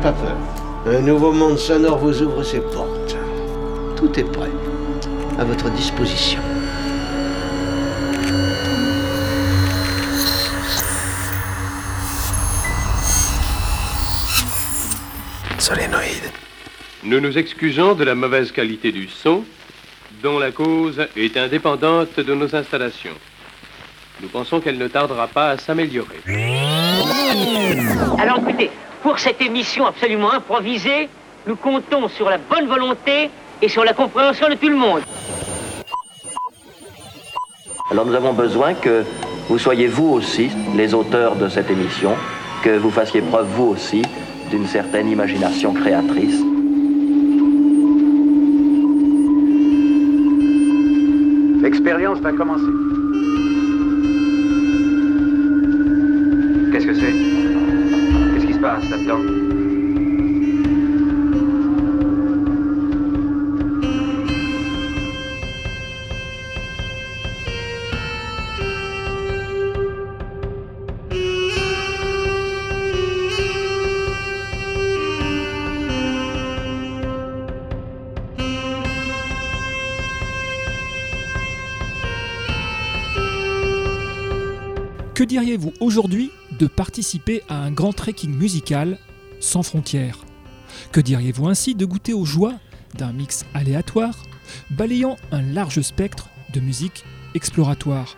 pas peur. Un nouveau monde sonore vous ouvre ses portes. Tout est prêt. À votre disposition. Solénoïde. Nous nous excusons de la mauvaise qualité du son, dont la cause est indépendante de nos installations. Nous pensons qu'elle ne tardera pas à s'améliorer. Alors écoutez, pour cette émission absolument improvisée, nous comptons sur la bonne volonté et sur la compréhension de tout le monde. Alors nous avons besoin que vous soyez vous aussi les auteurs de cette émission, que vous fassiez preuve vous aussi d'une certaine imagination créatrice. L'expérience va commencer. Participer à un grand trekking musical sans frontières. Que diriez-vous ainsi de goûter aux joies d'un mix aléatoire, balayant un large spectre de musique exploratoire?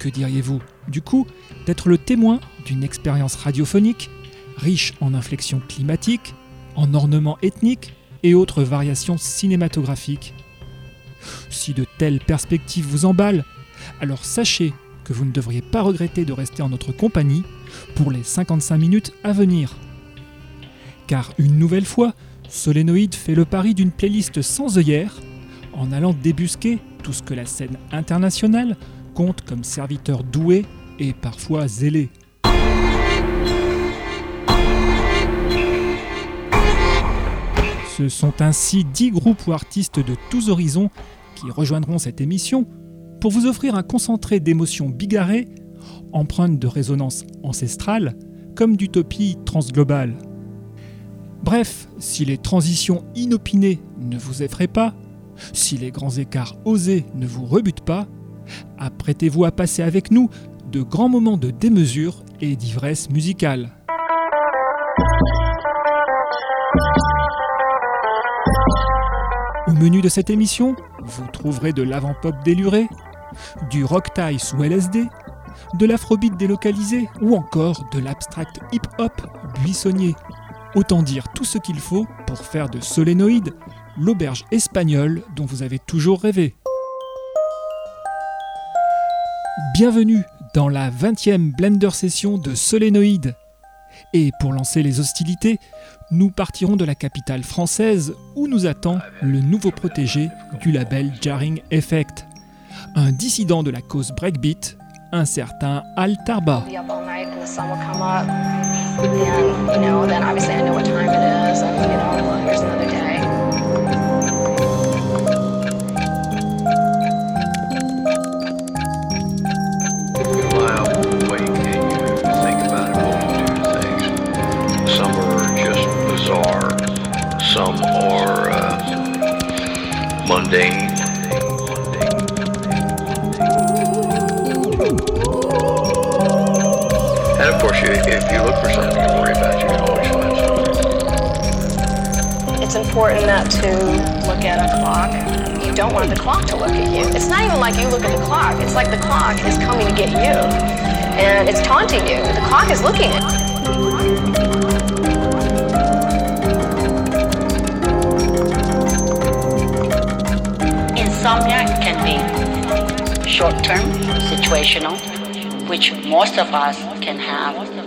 Que diriez-vous, du coup, d'être le témoin d'une expérience radiophonique riche en inflexions climatiques, en ornements ethniques et autres variations cinématographiques? Si de telles perspectives vous emballent, alors sachez que vous ne devriez pas regretter de rester en notre compagnie pour les 55 minutes à venir. Car une nouvelle fois, Solénoïde fait le pari d'une playlist sans œillères, en allant débusquer tout ce que la scène internationale compte comme serviteurs doués et parfois zélés. Ce sont ainsi 10 groupes ou artistes de tous horizons qui rejoindront cette émission pour vous offrir un concentré d'émotions bigarrées, empreintes de résonance ancestrale, comme d'utopie transglobale. Bref, si les transitions inopinées ne vous effraient pas, si les grands écarts osés ne vous rebutent pas, apprêtez-vous à passer avec nous de grands moments de démesure et d'ivresse musicale. Au menu de cette émission, vous trouverez de l'avant-pop déluré, du rock tie sous LSD, de l'afrobeat délocalisé ou encore de l'abstract hip-hop buissonnier. Autant dire tout ce qu'il faut pour faire de Solénoïde l'auberge espagnole dont vous avez toujours rêvé. Bienvenue dans la 20e Blender session de Solénoïde. Et pour lancer les hostilités, nous partirons de la capitale française où nous attend le nouveau protégé du label Jarring Effect un dissident de la cause breakbeat, un certain Al Tarba. Some are uh, mundane. If you look for something to worry about, you can always find something. It's important not to look at a clock. You don't want the clock to look at you. It's not even like you look at the clock. It's like the clock is coming to get you. And it's taunting you. The clock is looking at you. Insomnia can be short-term, situational, which most of us can have.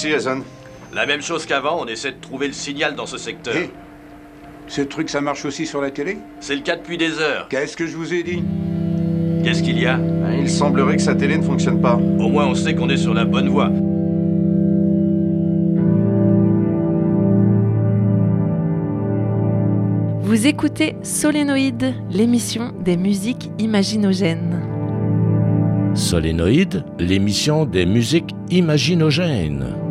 Ici, Hazen La même chose qu'avant, on essaie de trouver le signal dans ce secteur. Hé Ce truc, ça marche aussi sur la télé? C'est le cas depuis des heures. Qu'est-ce que je vous ai dit? Qu'est-ce qu'il y a? Ben, Il semblerait que sa télé ne fonctionne pas. Au moins, on sait qu'on est sur la bonne voie. Vous écoutez Solénoïde, l'émission des musiques imaginogènes. Solénoïde, l'émission des musiques imaginogènes.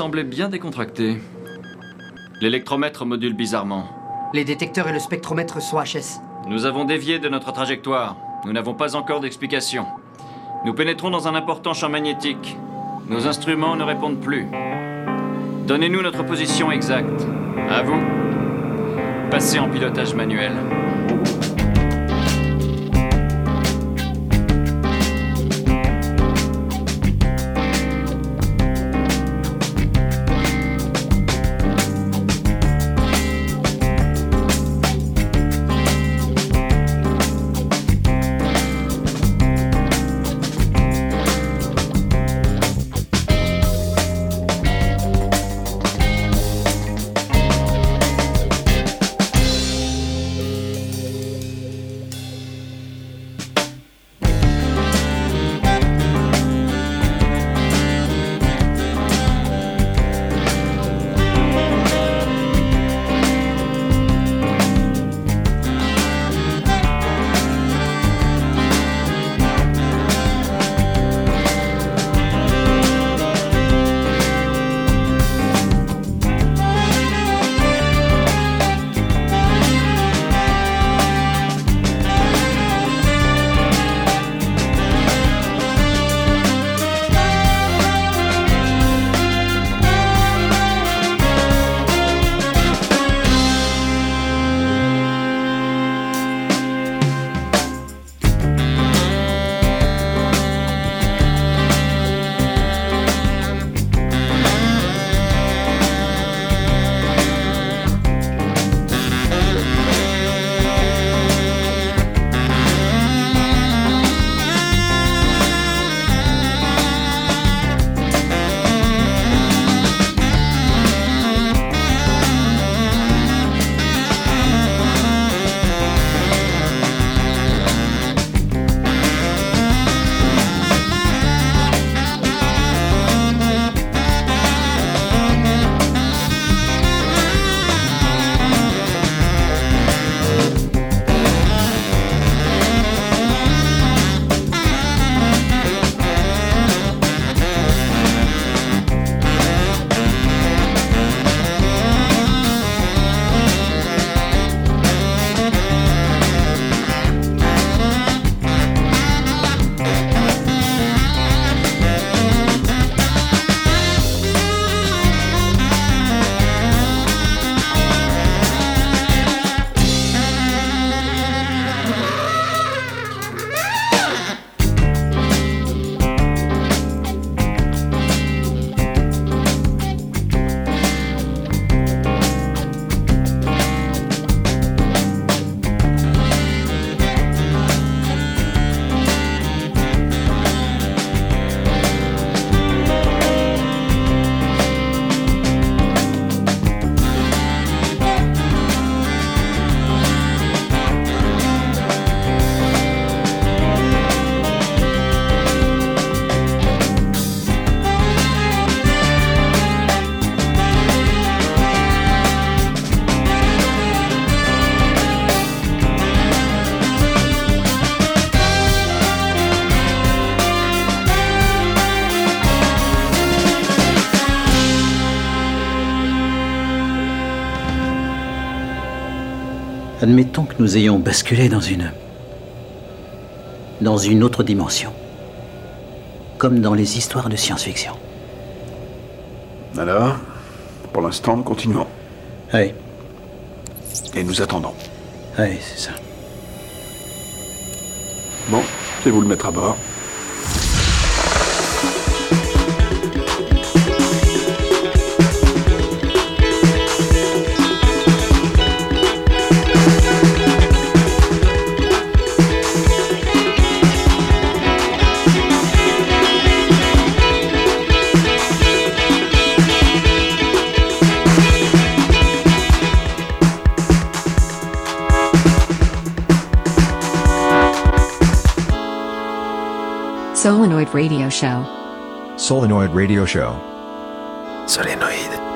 Semblez bien décontracté. L'électromètre module bizarrement. Les détecteurs et le spectromètre sont HS. Nous avons dévié de notre trajectoire. Nous n'avons pas encore d'explication. Nous pénétrons dans un important champ magnétique. Nos instruments ne répondent plus. Donnez-nous notre position exacte. À vous. Passez en pilotage manuel. Nous ayons basculé dans une. dans une autre dimension. Comme dans les histoires de science-fiction. Alors, pour l'instant, nous continuons. Oui. Et nous attendons. Oui, c'est ça. Bon, je vais vous le mettre à bord. Radio Show. Solenoid Radio Show. Solenoid.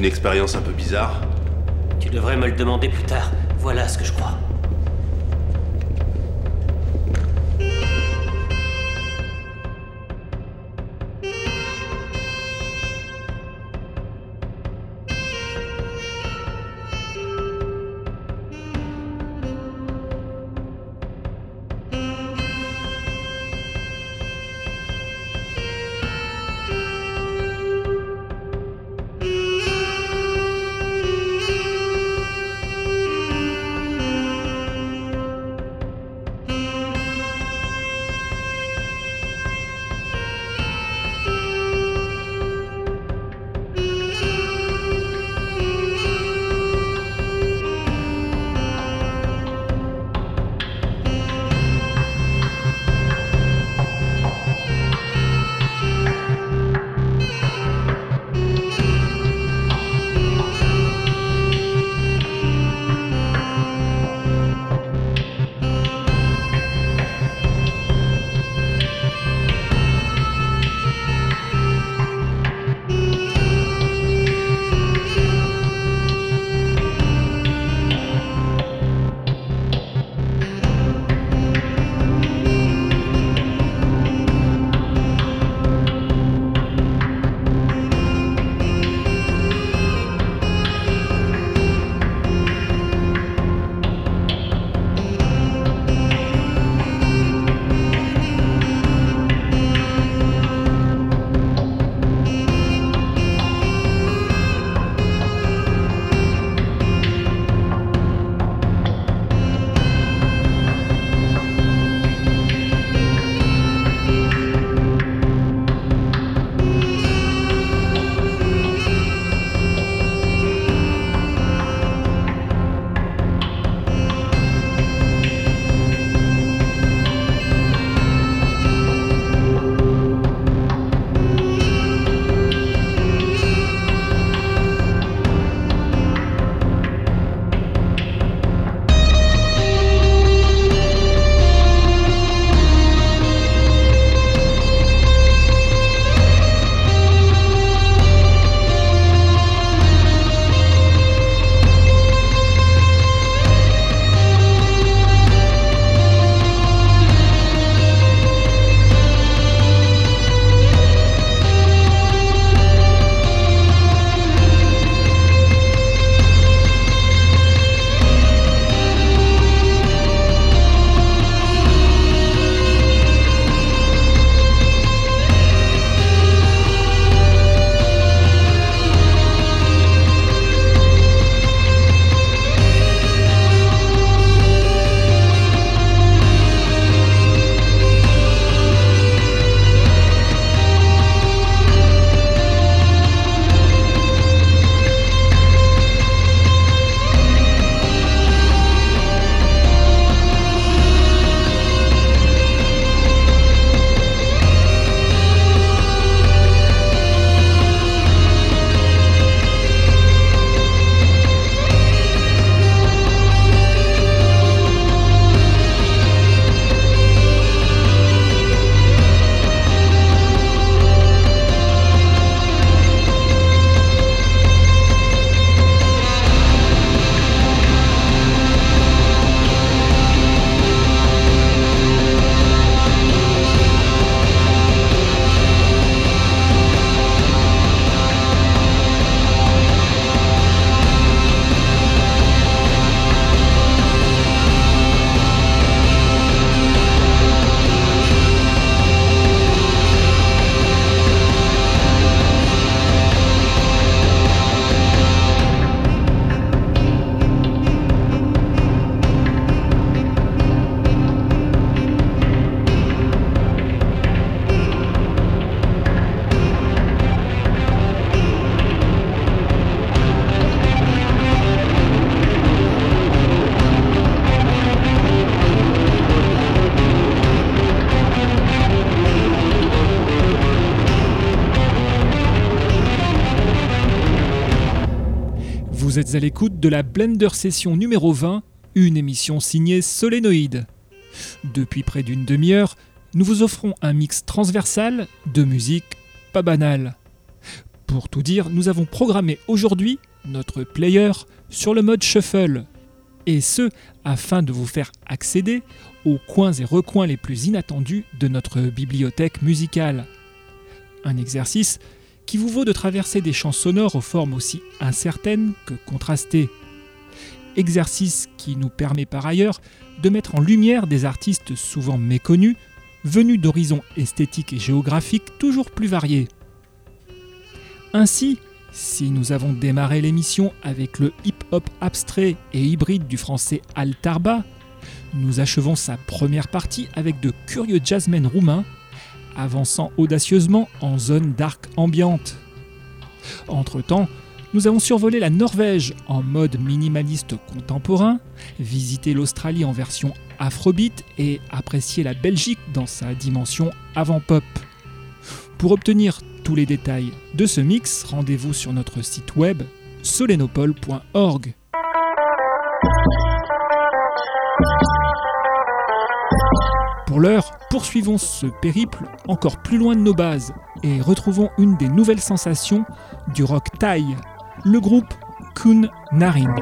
Une expérience un peu bizarre Tu devrais me le demander plus tard. Voilà ce que je crois. À l'écoute de la Blender Session numéro 20, une émission signée Solénoïde. Depuis près d'une demi-heure, nous vous offrons un mix transversal de musique pas banale. Pour tout dire, nous avons programmé aujourd'hui notre player sur le mode shuffle, et ce afin de vous faire accéder aux coins et recoins les plus inattendus de notre bibliothèque musicale. Un exercice qui vous vaut de traverser des champs sonores aux formes aussi incertaines que contrastées. Exercice qui nous permet par ailleurs de mettre en lumière des artistes souvent méconnus, venus d'horizons esthétiques et géographiques toujours plus variés. Ainsi, si nous avons démarré l'émission avec le hip-hop abstrait et hybride du français Altarba, nous achevons sa première partie avec de curieux jazzmen roumains, avançant audacieusement en zone dark ambiante. Entre-temps, nous avons survolé la Norvège en mode minimaliste contemporain, visité l'Australie en version afrobeat et apprécié la Belgique dans sa dimension avant-pop. Pour obtenir tous les détails de ce mix, rendez-vous sur notre site web solenopole.org. Pour l'heure, poursuivons ce périple encore plus loin de nos bases et retrouvons une des nouvelles sensations du rock Thai, le groupe Kun Narin.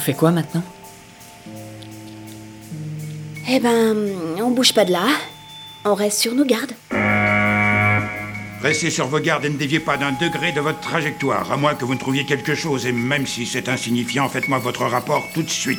Fait quoi maintenant? Eh ben, on bouge pas de là. On reste sur nos gardes. Restez sur vos gardes et ne déviez pas d'un degré de votre trajectoire, à moins que vous ne trouviez quelque chose, et même si c'est insignifiant, faites-moi votre rapport tout de suite.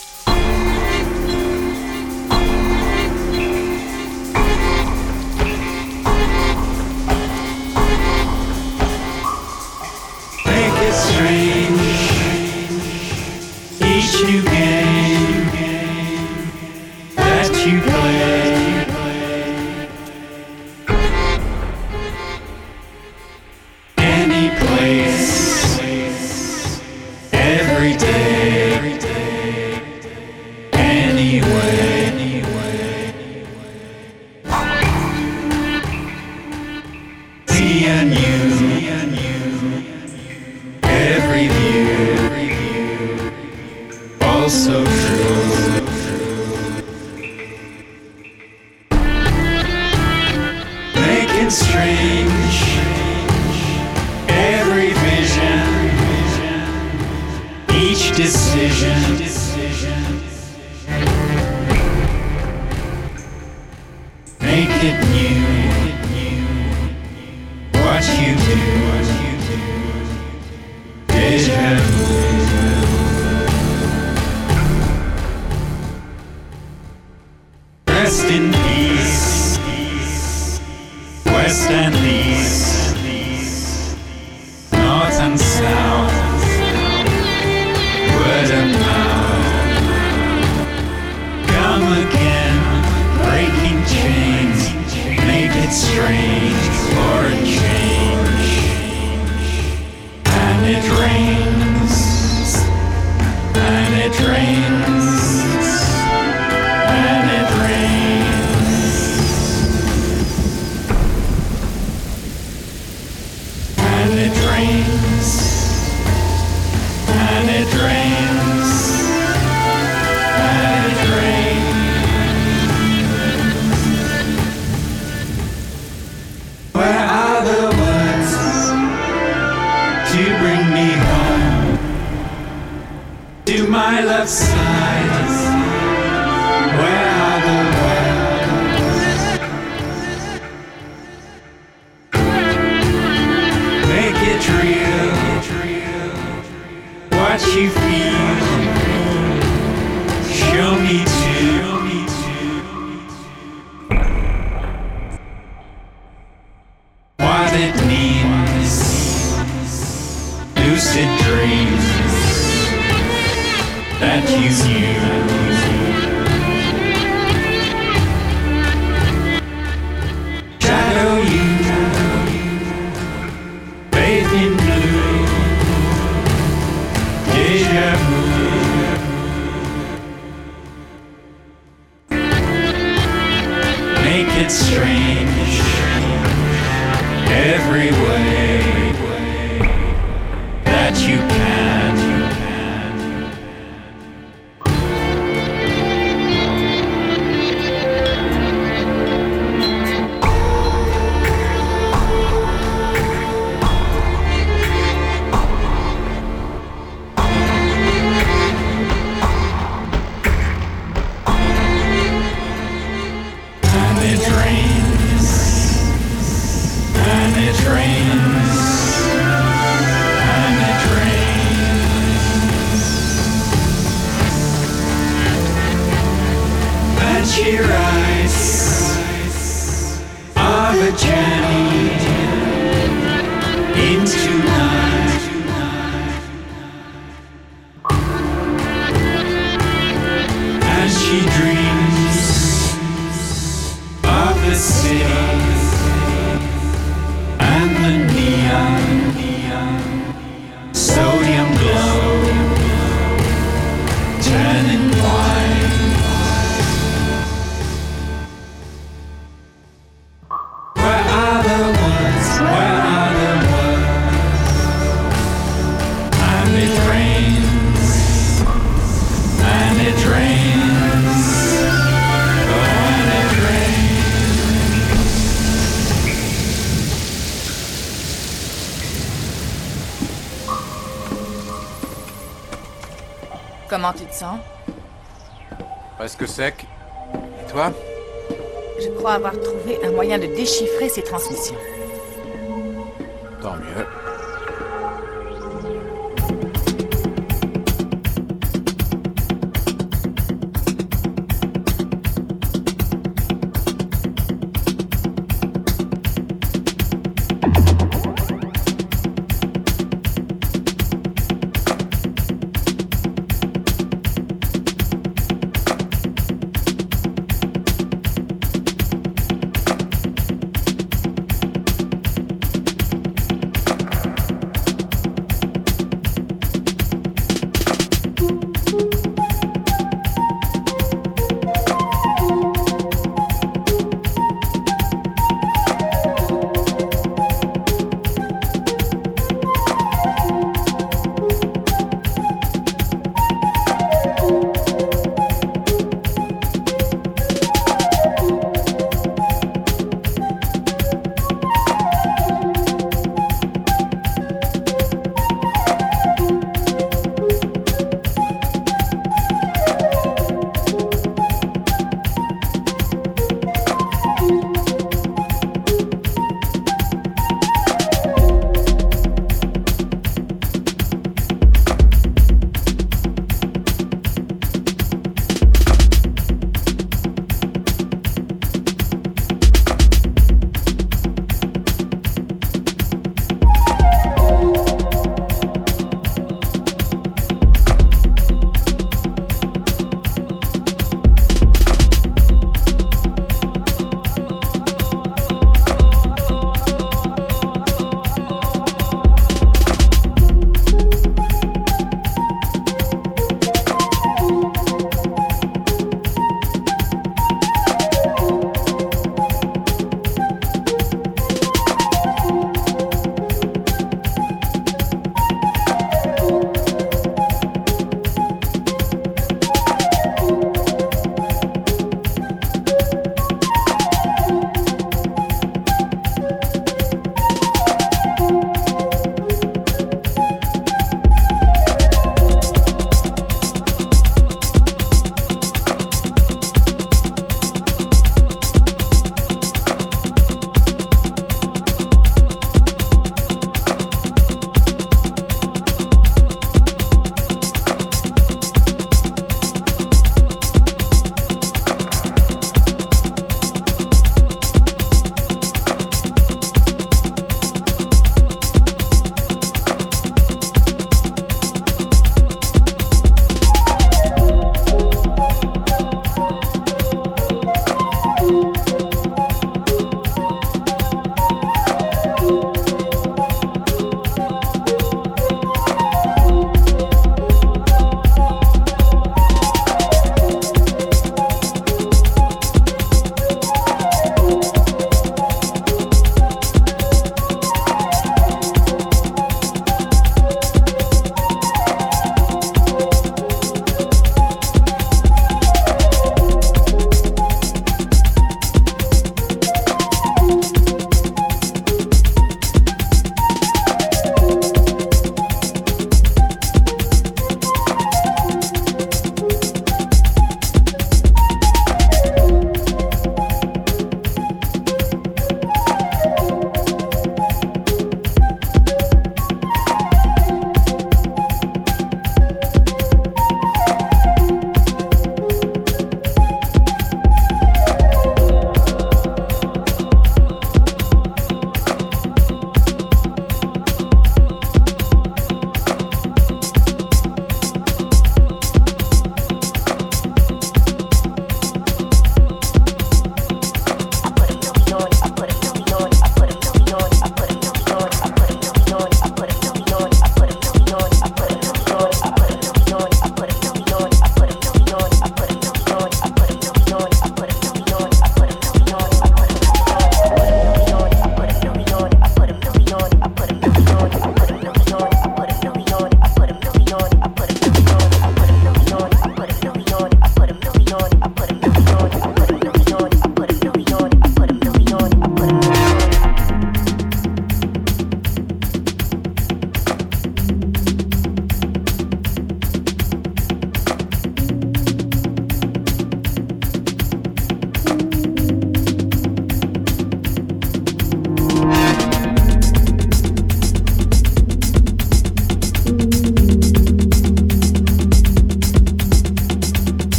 that you you. Comment tu te sens? Presque sec. Et toi? Je crois avoir trouvé un moyen de déchiffrer ces transmissions.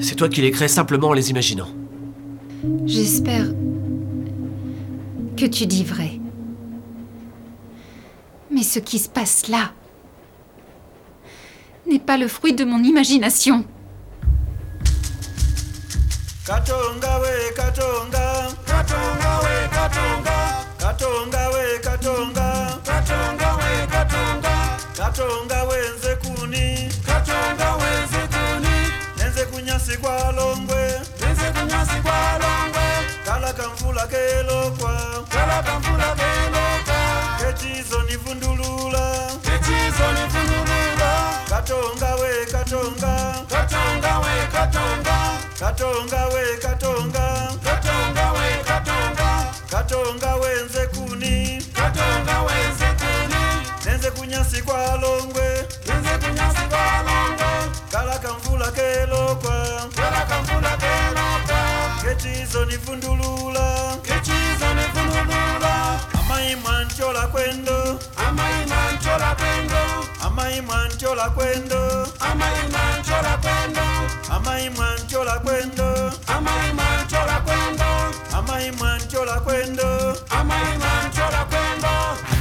C'est toi qui les crées simplement en les imaginant. J'espère que tu dis vrai. Mais ce qui se passe là n'est pas le fruit de mon imagination. Katonga we katonga. Katonga we katonga. Katonga we katonga. Katonga we katonga. Katonga we kuni. Katonga we kuni. Nenze kunyasi kwa longwe. Nenze kunyasi kwa longwe. Kala kamfula kelokwa. Kala kamfula kelokwa. Kechizo nivundulula. Kechizo Mancio la quendo, amai manchola quendo, amai manchola quendo, amai manchola quendo, amai manchola quendo, amai manchola quendo, amai manchola quendo, amai manchola quendo.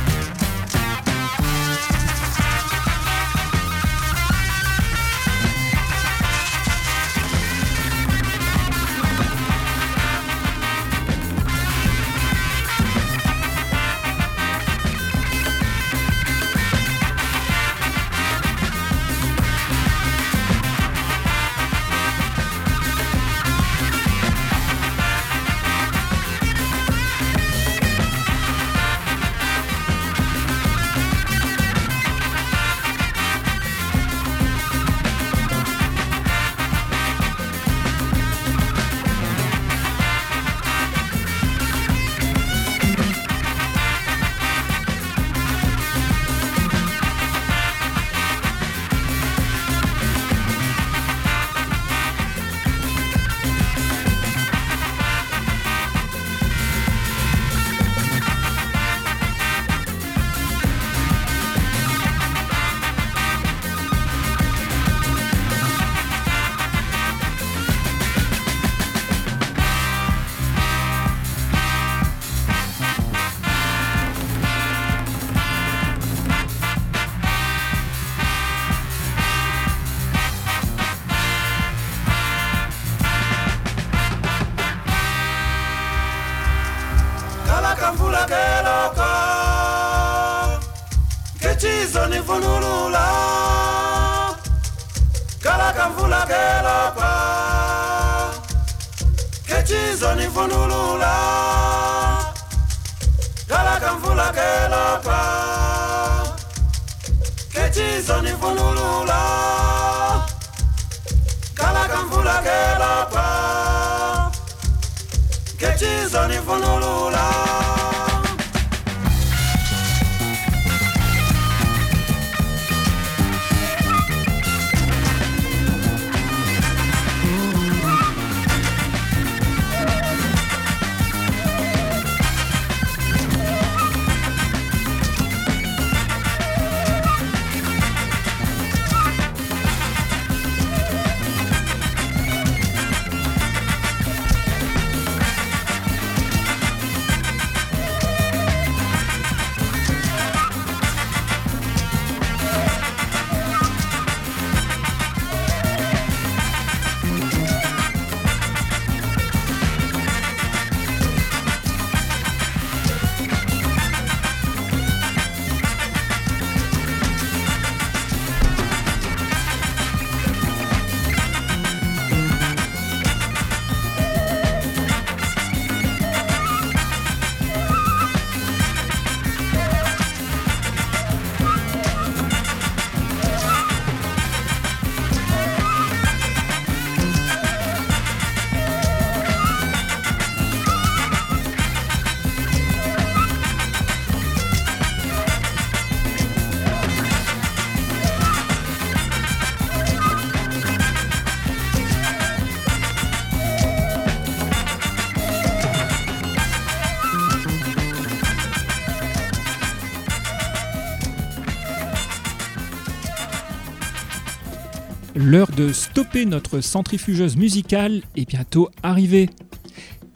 L'heure de stopper notre centrifugeuse musicale est bientôt arrivée.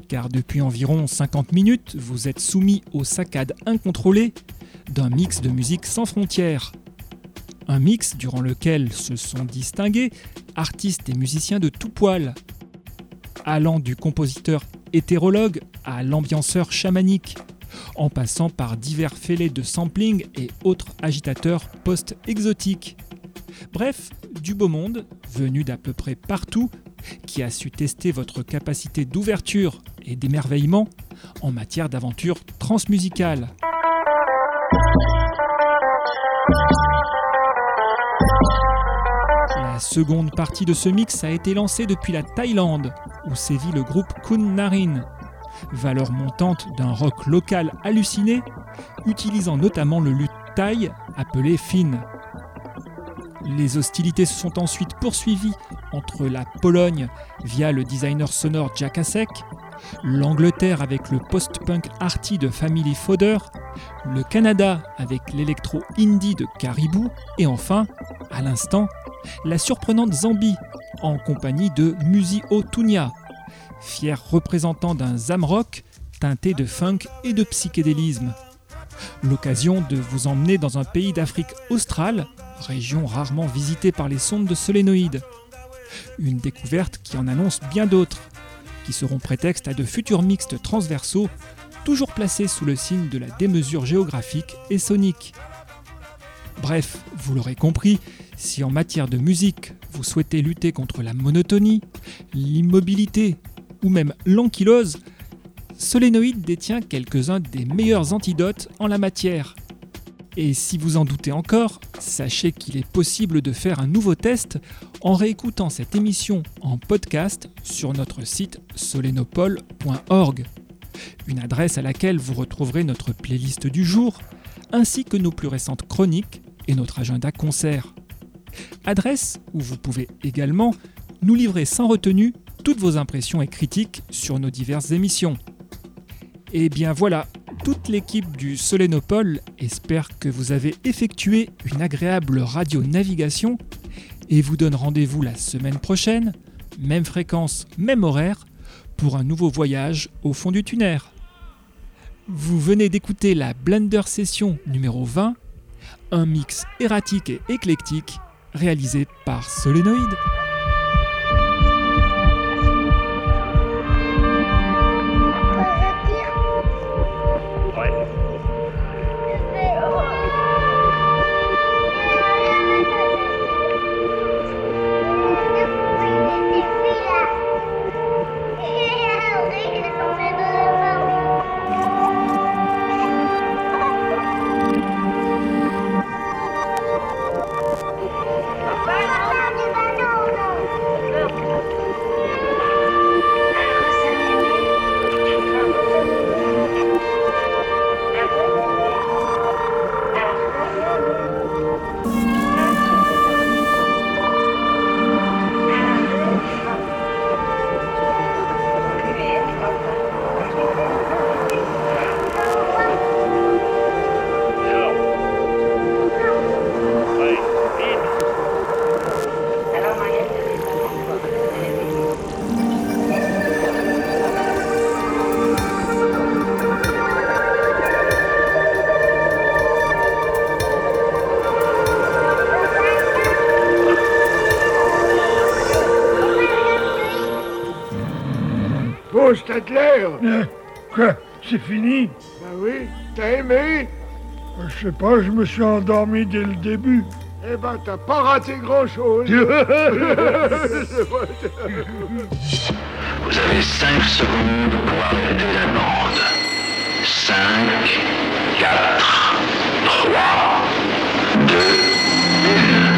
Car depuis environ 50 minutes, vous êtes soumis aux saccades incontrôlées d'un mix de musique sans frontières. Un mix durant lequel se sont distingués artistes et musiciens de tout poil, allant du compositeur hétérologue à l'ambianceur chamanique, en passant par divers fêlés de sampling et autres agitateurs post-exotiques. Bref, du beau monde, venu d'à peu près partout, qui a su tester votre capacité d'ouverture et d'émerveillement en matière d'aventure transmusicale. La seconde partie de ce mix a été lancée depuis la Thaïlande, où sévit le groupe Kun Narin, valeur montante d'un rock local halluciné, utilisant notamment le luth thaï appelé Fin. Les hostilités se sont ensuite poursuivies entre la Pologne via le designer sonore Jack Asek, l'Angleterre avec le post-punk arty de Family Fodder, le Canada avec l'électro indie de Caribou, et enfin, à l'instant, la surprenante Zambie en compagnie de Musi Otunia, fier représentant d'un zamrock teinté de funk et de psychédélisme. L'occasion de vous emmener dans un pays d'Afrique australe, région rarement visitée par les sondes de solénoïdes. Une découverte qui en annonce bien d'autres, qui seront prétexte à de futurs mixtes transversaux, toujours placés sous le signe de la démesure géographique et sonique. Bref, vous l'aurez compris, si en matière de musique, vous souhaitez lutter contre la monotonie, l'immobilité ou même l'ankylose, Solénoïde détient quelques-uns des meilleurs antidotes en la matière. Et si vous en doutez encore, sachez qu'il est possible de faire un nouveau test en réécoutant cette émission en podcast sur notre site solenopole.org, une adresse à laquelle vous retrouverez notre playlist du jour, ainsi que nos plus récentes chroniques et notre agenda concert. Adresse où vous pouvez également nous livrer sans retenue toutes vos impressions et critiques sur nos diverses émissions. Et bien voilà, toute l'équipe du Solénopole espère que vous avez effectué une agréable radio-navigation et vous donne rendez-vous la semaine prochaine, même fréquence, même horaire, pour un nouveau voyage au fond du tunnel. Vous venez d'écouter la Blender Session numéro 20, un mix erratique et éclectique réalisé par Solénoïde. c'est fini. Bah oui, t'as aimé Je sais pas, je me suis endormi dès le début. Eh ben, t'as pas raté grand-chose. Vous avez 5 secondes pour arrêter la bande. 5, 4, 3, 2, 1.